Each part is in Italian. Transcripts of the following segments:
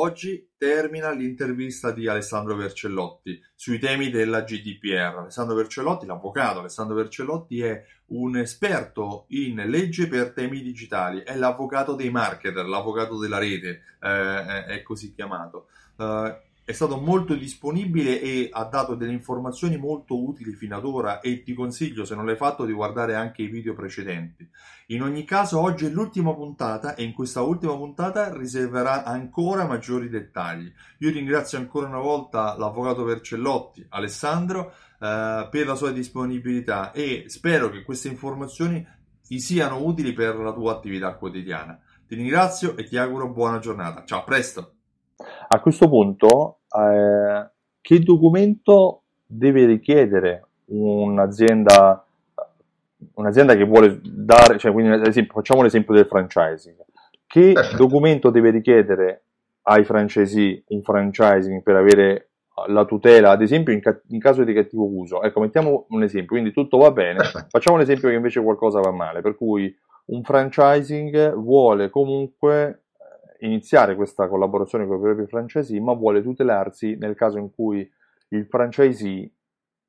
Oggi termina l'intervista di Alessandro Vercellotti sui temi della GDPR. Alessandro Vercellotti, l'avvocato Alessandro Vercellotti è un esperto in legge per temi digitali, è l'avvocato dei marketer, l'avvocato della rete, eh, è così chiamato. Uh, è stato molto disponibile e ha dato delle informazioni molto utili fino ad ora e ti consiglio, se non l'hai fatto, di guardare anche i video precedenti. In ogni caso, oggi è l'ultima puntata e in questa ultima puntata riserverà ancora maggiori dettagli. Io ringrazio ancora una volta l'avvocato Vercellotti, Alessandro, eh, per la sua disponibilità e spero che queste informazioni ti siano utili per la tua attività quotidiana. Ti ringrazio e ti auguro buona giornata. Ciao, a presto! A questo punto, eh, che documento deve richiedere un'azienda, un'azienda che vuole dare, cioè, quindi, esempio, facciamo l'esempio del franchising. Che Perfetto. documento deve richiedere ai francesi un franchising per avere la tutela, ad esempio in, ca- in, caso di cattivo uso? Ecco, mettiamo un esempio, quindi tutto va bene, facciamo l'esempio che invece qualcosa va male, per cui un franchising vuole comunque iniziare questa collaborazione con i propri francesi, ma vuole tutelarsi nel caso in cui il franchisee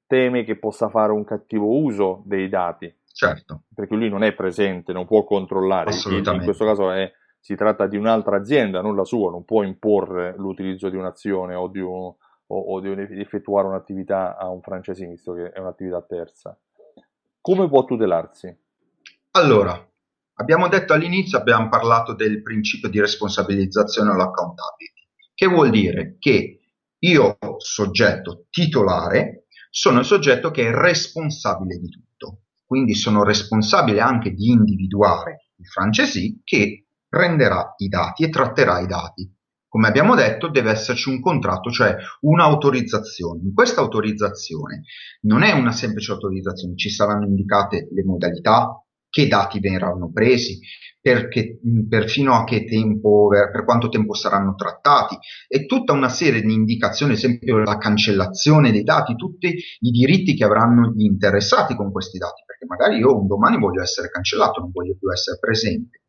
teme che possa fare un cattivo uso dei dati. Certo. Perché lui non è presente, non può controllare. Assolutamente. In questo caso è, si tratta di un'altra azienda, non la sua, non può imporre l'utilizzo di un'azione o di, un, o, o di, effettuare un'attività a un francese, visto che è un'attività terza. Come può tutelarsi? Allora, Abbiamo detto all'inizio, abbiamo parlato del principio di responsabilizzazione o l'accountability, che vuol dire che io, soggetto titolare, sono il soggetto che è responsabile di tutto. Quindi sono responsabile anche di individuare il francesi che prenderà i dati e tratterà i dati. Come abbiamo detto, deve esserci un contratto, cioè un'autorizzazione. In questa autorizzazione non è una semplice autorizzazione, ci saranno indicate le modalità, che dati verranno presi, perché, per fino a che tempo, per quanto tempo saranno trattati e tutta una serie di indicazioni, esempio la cancellazione dei dati, tutti i diritti che avranno gli interessati con questi dati, perché magari io un domani voglio essere cancellato, non voglio più essere presente.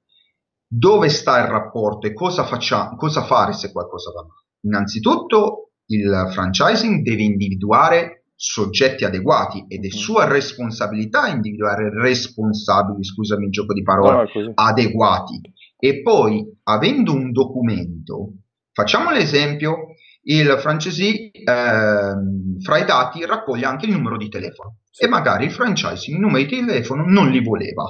Dove sta il rapporto e cosa, facciamo, cosa fare se qualcosa va male? Innanzitutto il franchising deve individuare soggetti adeguati ed è mm. sua responsabilità individuare responsabili, scusami il gioco di parole, no, adeguati. E poi, avendo un documento, facciamo l'esempio, il francesi eh, fra i dati raccoglie anche il numero di telefono e magari il franchising i numeri di telefono non li voleva.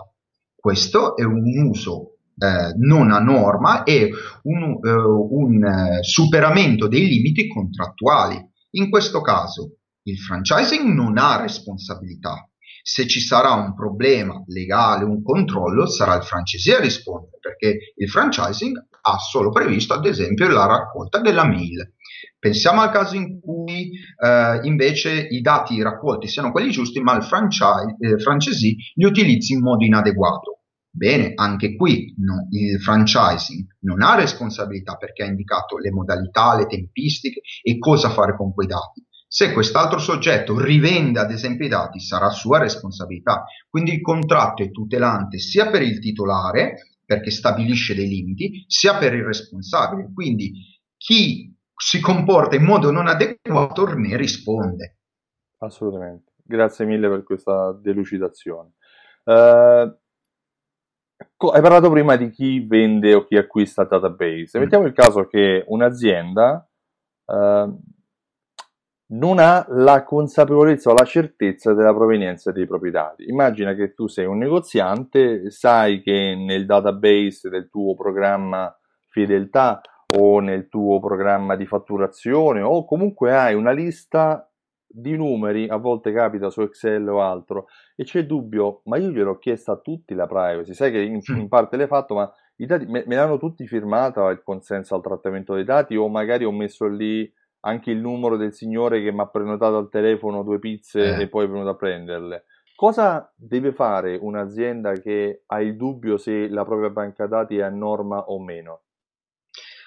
Questo è un uso eh, non a norma e un, eh, un eh, superamento dei limiti contrattuali. In questo caso il franchising non ha responsabilità. Se ci sarà un problema legale, un controllo, sarà il franchisee a rispondere, perché il franchising ha solo previsto, ad esempio, la raccolta della mail. Pensiamo al caso in cui eh, invece i dati raccolti siano quelli giusti, ma il franchise, eh, li utilizzi in modo inadeguato. Bene, anche qui no, il franchising non ha responsabilità perché ha indicato le modalità, le tempistiche e cosa fare con quei dati. Se quest'altro soggetto rivende ad esempio i dati sarà sua responsabilità. Quindi il contratto è tutelante sia per il titolare, perché stabilisce dei limiti, sia per il responsabile. Quindi chi si comporta in modo non adeguato ne risponde. Assolutamente. grazie mille per questa delucidazione. Uh, hai parlato prima di chi vende o chi acquista database. Mm. Mettiamo il caso che un'azienda uh, non ha la consapevolezza o la certezza della provenienza dei propri dati. Immagina che tu sei un negoziante, sai che nel database del tuo programma fedeltà o nel tuo programma di fatturazione o comunque hai una lista di numeri, a volte capita su Excel o altro, e c'è dubbio, ma io gliel'ho chiesta a tutti la privacy, sai che in, in parte l'hai fatto, ma i dati me, me l'hanno tutti firmato il consenso al trattamento dei dati o magari ho messo lì anche il numero del signore che mi ha prenotato al telefono due pizze eh. e poi è venuto a prenderle. Cosa deve fare un'azienda che ha il dubbio se la propria banca dati è a norma o meno?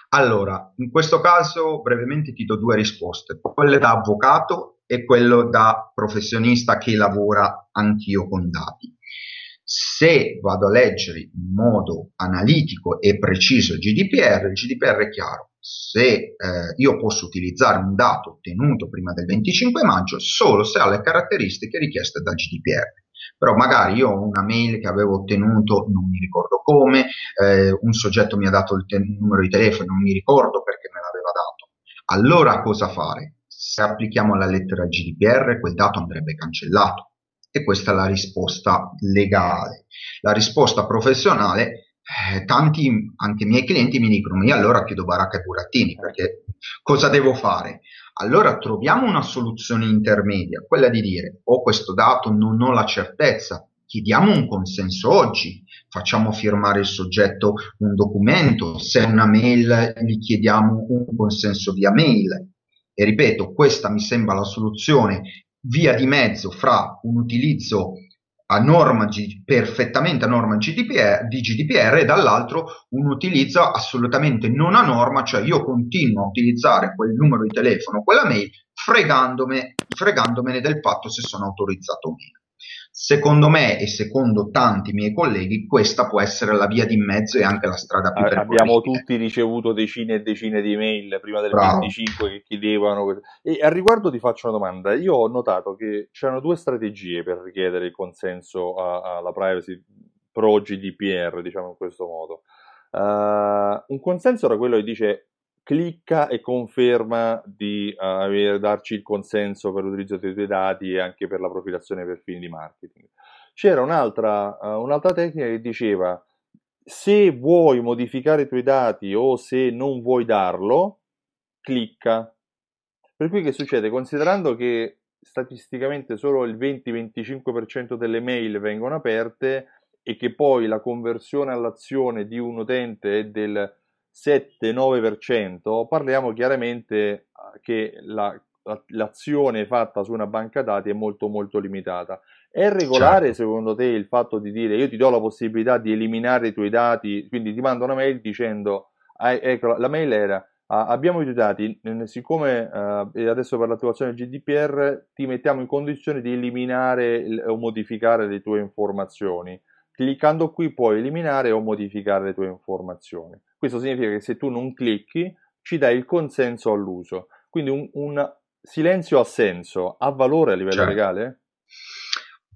Allora, in questo caso brevemente ti do due risposte, quelle da avvocato e quello da professionista che lavora anch'io con dati. Se vado a leggere in modo analitico e preciso il GDPR, il GDPR è chiaro. Se eh, io posso utilizzare un dato ottenuto prima del 25 maggio solo se ha le caratteristiche richieste dal GDPR però magari io ho una mail che avevo ottenuto, non mi ricordo come, eh, un soggetto mi ha dato il, te- il numero di telefono, non mi ricordo perché me l'aveva dato. Allora cosa fare? Se applichiamo la lettera GDPR, quel dato andrebbe cancellato. E questa è la risposta legale. La risposta professionale, eh, tanti, anche miei clienti mi dicono, io allora chiudo baracca e burattini, perché cosa devo fare? allora troviamo una soluzione intermedia, quella di dire ho questo dato, non ho la certezza, chiediamo un consenso oggi, facciamo firmare il soggetto un documento, se è una mail gli chiediamo un consenso via mail. E ripeto, questa mi sembra la soluzione via di mezzo fra un utilizzo a norma perfettamente a norma GDPR, di GDPR e dall'altro un utilizzo assolutamente non a norma, cioè io continuo a utilizzare quel numero di telefono, quella mail, fregandomene, fregandomene del fatto se sono autorizzato o meno. Secondo me e secondo tanti miei colleghi questa può essere la via di mezzo e anche la strada più percorribile. Abbiamo tutti ricevuto decine e decine di mail prima del Bravo. 25 che chiedevano. E al riguardo ti faccio una domanda. Io ho notato che c'erano due strategie per richiedere il consenso alla privacy pro GDPR, diciamo in questo modo. Uh, un consenso era quello che dice clicca e conferma di uh, darci il consenso per l'utilizzo dei tuoi dati e anche per la profilazione per fini di marketing. C'era un'altra, uh, un'altra tecnica che diceva se vuoi modificare i tuoi dati o se non vuoi darlo, clicca. Per cui che succede? Considerando che statisticamente solo il 20-25% delle mail vengono aperte e che poi la conversione all'azione di un utente è del 7-9%, parliamo chiaramente ah, che la, l'azione fatta su una banca dati è molto molto limitata. È regolare certo. secondo te il fatto di dire io ti do la possibilità di eliminare i tuoi dati, quindi ti mando una mail dicendo ah, ecco la mail era ah, abbiamo i tuoi dati, siccome uh, adesso per l'attivazione del GDPR ti mettiamo in condizione di eliminare o modificare le tue informazioni. Cliccando qui puoi eliminare o modificare le tue informazioni. Questo significa che se tu non clicchi ci dai il consenso all'uso. Quindi un, un silenzio assenso ha valore a livello certo. legale?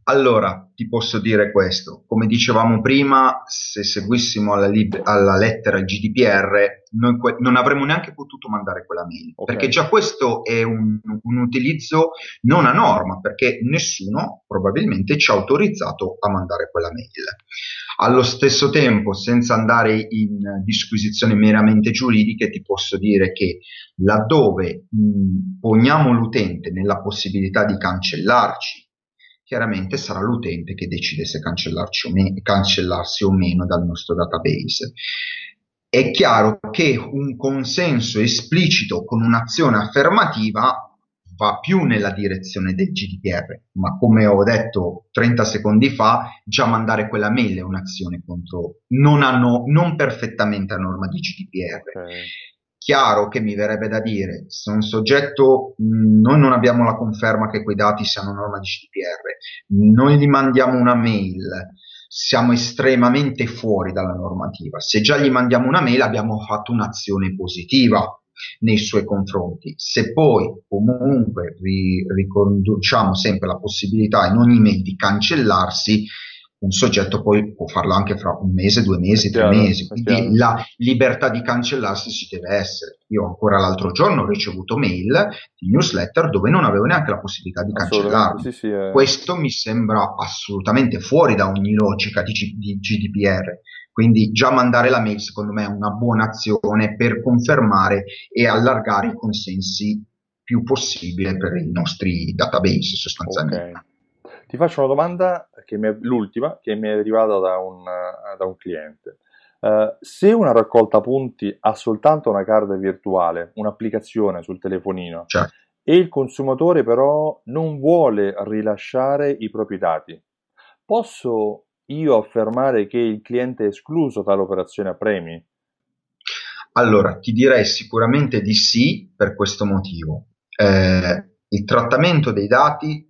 Allora, ti posso dire questo, come dicevamo prima, se seguissimo alla, lib- alla lettera il GDPR, noi que- non avremmo neanche potuto mandare quella mail, okay. perché già questo è un, un, utilizzo non a norma, perché nessuno probabilmente ci ha autorizzato a mandare quella mail. Allo stesso tempo, senza andare in disquisizioni meramente giuridiche, ti posso dire che laddove mh, poniamo l'utente nella possibilità di cancellarci chiaramente sarà l'utente che decide se cancellarci o me- cancellarsi o meno dal nostro database. È chiaro che un consenso esplicito con un'azione affermativa va più nella direzione del GDPR, ma come ho detto 30 secondi fa, già mandare quella mail è un'azione contro non, hanno, non perfettamente a norma di GDPR. Okay chiaro che mi verrebbe da dire, se un soggetto, noi non abbiamo la conferma che quei dati siano norma di GDPR, noi gli mandiamo una mail, siamo estremamente fuori dalla normativa. Se già gli mandiamo una mail abbiamo fatto un'azione positiva, nei suoi confronti. Se poi comunque riconduciamo sempre la possibilità in ogni mail di cancellarsi, un soggetto poi può farlo anche fra un mese, due mesi, tre mesi, quindi la libertà di cancellarsi ci deve essere. Io ancora l'altro giorno ho ricevuto mail di newsletter dove non avevo neanche la possibilità di cancellarmi. Sì, sì, eh. Questo mi sembra assolutamente fuori da ogni logica di, G- di GDPR. Quindi già mandare la mail secondo me è una buona azione per confermare e allargare i consensi più possibile per i nostri database sostanzialmente. Okay. Ti faccio una domanda, che è, l'ultima, che mi è arrivata da un, da un cliente. Uh, se una raccolta punti ha soltanto una card virtuale, un'applicazione sul telefonino, certo. e il consumatore però non vuole rilasciare i propri dati, posso io affermare che il cliente è escluso dall'operazione a premi? Allora, ti direi sicuramente di sì per questo motivo. Eh, il trattamento dei dati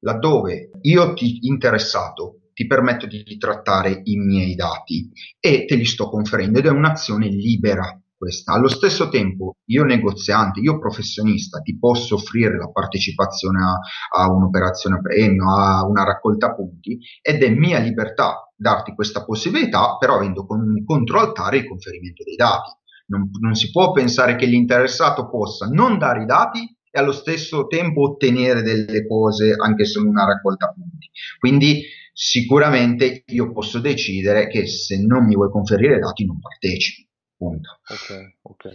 laddove io ti interessato ti permetto di trattare i miei dati e te li sto conferendo ed è un'azione libera questa. Allo stesso tempo, io negoziante, io professionista, ti posso offrire la partecipazione a, a un'operazione a premio, a una raccolta punti ed è mia libertà darti questa possibilità, però avendo come controaltare il conferimento dei dati. Non, non si può pensare che l'interessato possa non dare i dati e allo stesso tempo ottenere delle cose anche se una raccolta punti. Quindi sicuramente io posso decidere che se non mi vuoi conferire dati non partecipi. Punto. Ok, ok.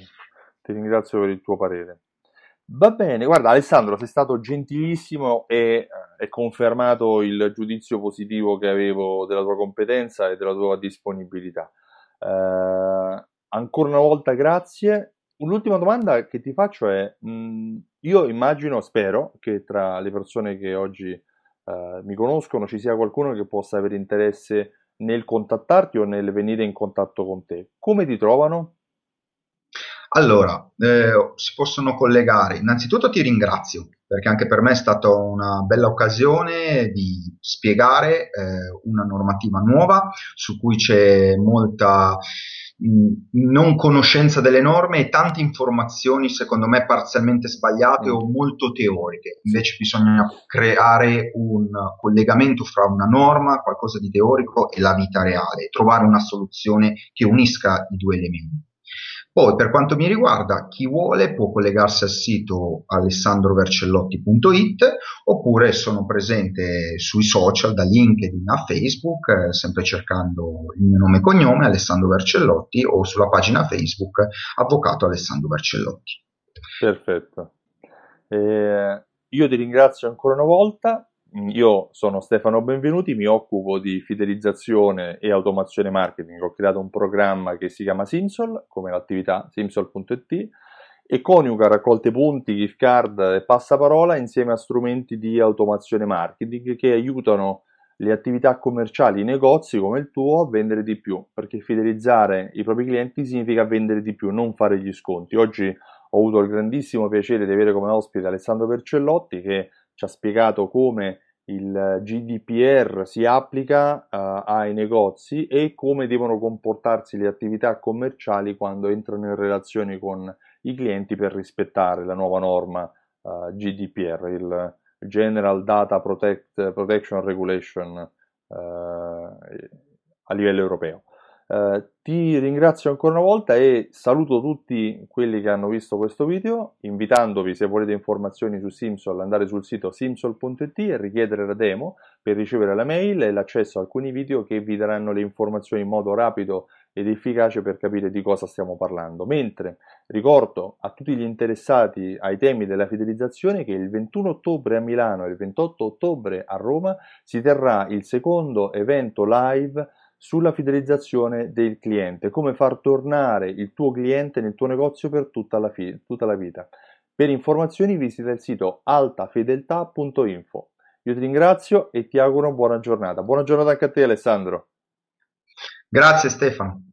Ti ringrazio per il tuo parere. Va bene, guarda Alessandro, sei stato gentilissimo e è confermato il giudizio positivo che avevo della tua competenza e della tua disponibilità. Eh, ancora una volta grazie L'ultima domanda che ti faccio è, mh, mm, io immagino, spero, che tra le persone che oggi eh, mi conoscono ci sia qualcuno che possa avere interesse nel contattarti o nel venire in contatto con te. Come ti trovano? Allora, eh, si possono collegare. Innanzitutto ti ringrazio perché anche per me è stata una bella occasione di spiegare eh, una normativa nuova su cui c'è molta non conoscenza delle norme e tante informazioni secondo me parzialmente sbagliate mm. o molto teoriche. Invece bisogna creare un collegamento fra una norma, qualcosa di teorico e la vita reale, trovare una soluzione che unisca i due elementi. Poi per quanto mi riguarda, chi vuole può collegarsi al sito alessandrovercellotti.it oppure sono presente sui social, da LinkedIn a Facebook, eh, sempre cercando il mio nome e cognome, Alessandro Vercellotti, o sulla pagina Facebook Avvocato Alessandro Vercellotti. Perfetto. Eh, io ti ringrazio ancora una volta io sono Stefano Benvenuti, mi occupo di fidelizzazione e automazione marketing. Ho creato un programma che si chiama Simsol, come l'attività simsol.it, e coniuga raccolte punti, gift card e passaparola insieme a strumenti di automazione marketing che aiutano le attività commerciali, i negozi come il tuo a vendere di più, perché fidelizzare i propri clienti significa vendere di più, non fare gli sconti. Oggi ho avuto il grandissimo piacere di avere come ospite Alessandro Percellotti che ci ha spiegato come il GDPR si applica uh, ai negozi e come devono comportarsi le attività commerciali quando entrano in relazione con i clienti per rispettare la nuova norma uh, eh, GDPR, il General Data Protect, Protection Regulation uh, a livello europeo. Eh, ti ringrazio ancora una volta e saluto tutti quelli che hanno visto questo video, invitandovi se volete informazioni su Simsol andare sul sito simsol.it e richiedere la demo per ricevere la mail e l'accesso a alcuni video che vi daranno le informazioni in modo rapido ed efficace per capire di cosa stiamo parlando. Mentre ricordo a tutti gli interessati ai temi della fidelizzazione che il 21 ottobre a Milano e il 28 ottobre a Roma si terrà il secondo evento live sulla fidelizzazione del cliente, come far tornare il tuo cliente nel tuo negozio per tutta la, fi- tutta la vita. Per informazioni visita il sito altafedeltà.info. Io ti ringrazio e ti auguro buona giornata. Buona giornata anche a te Alessandro. Grazie Stefano.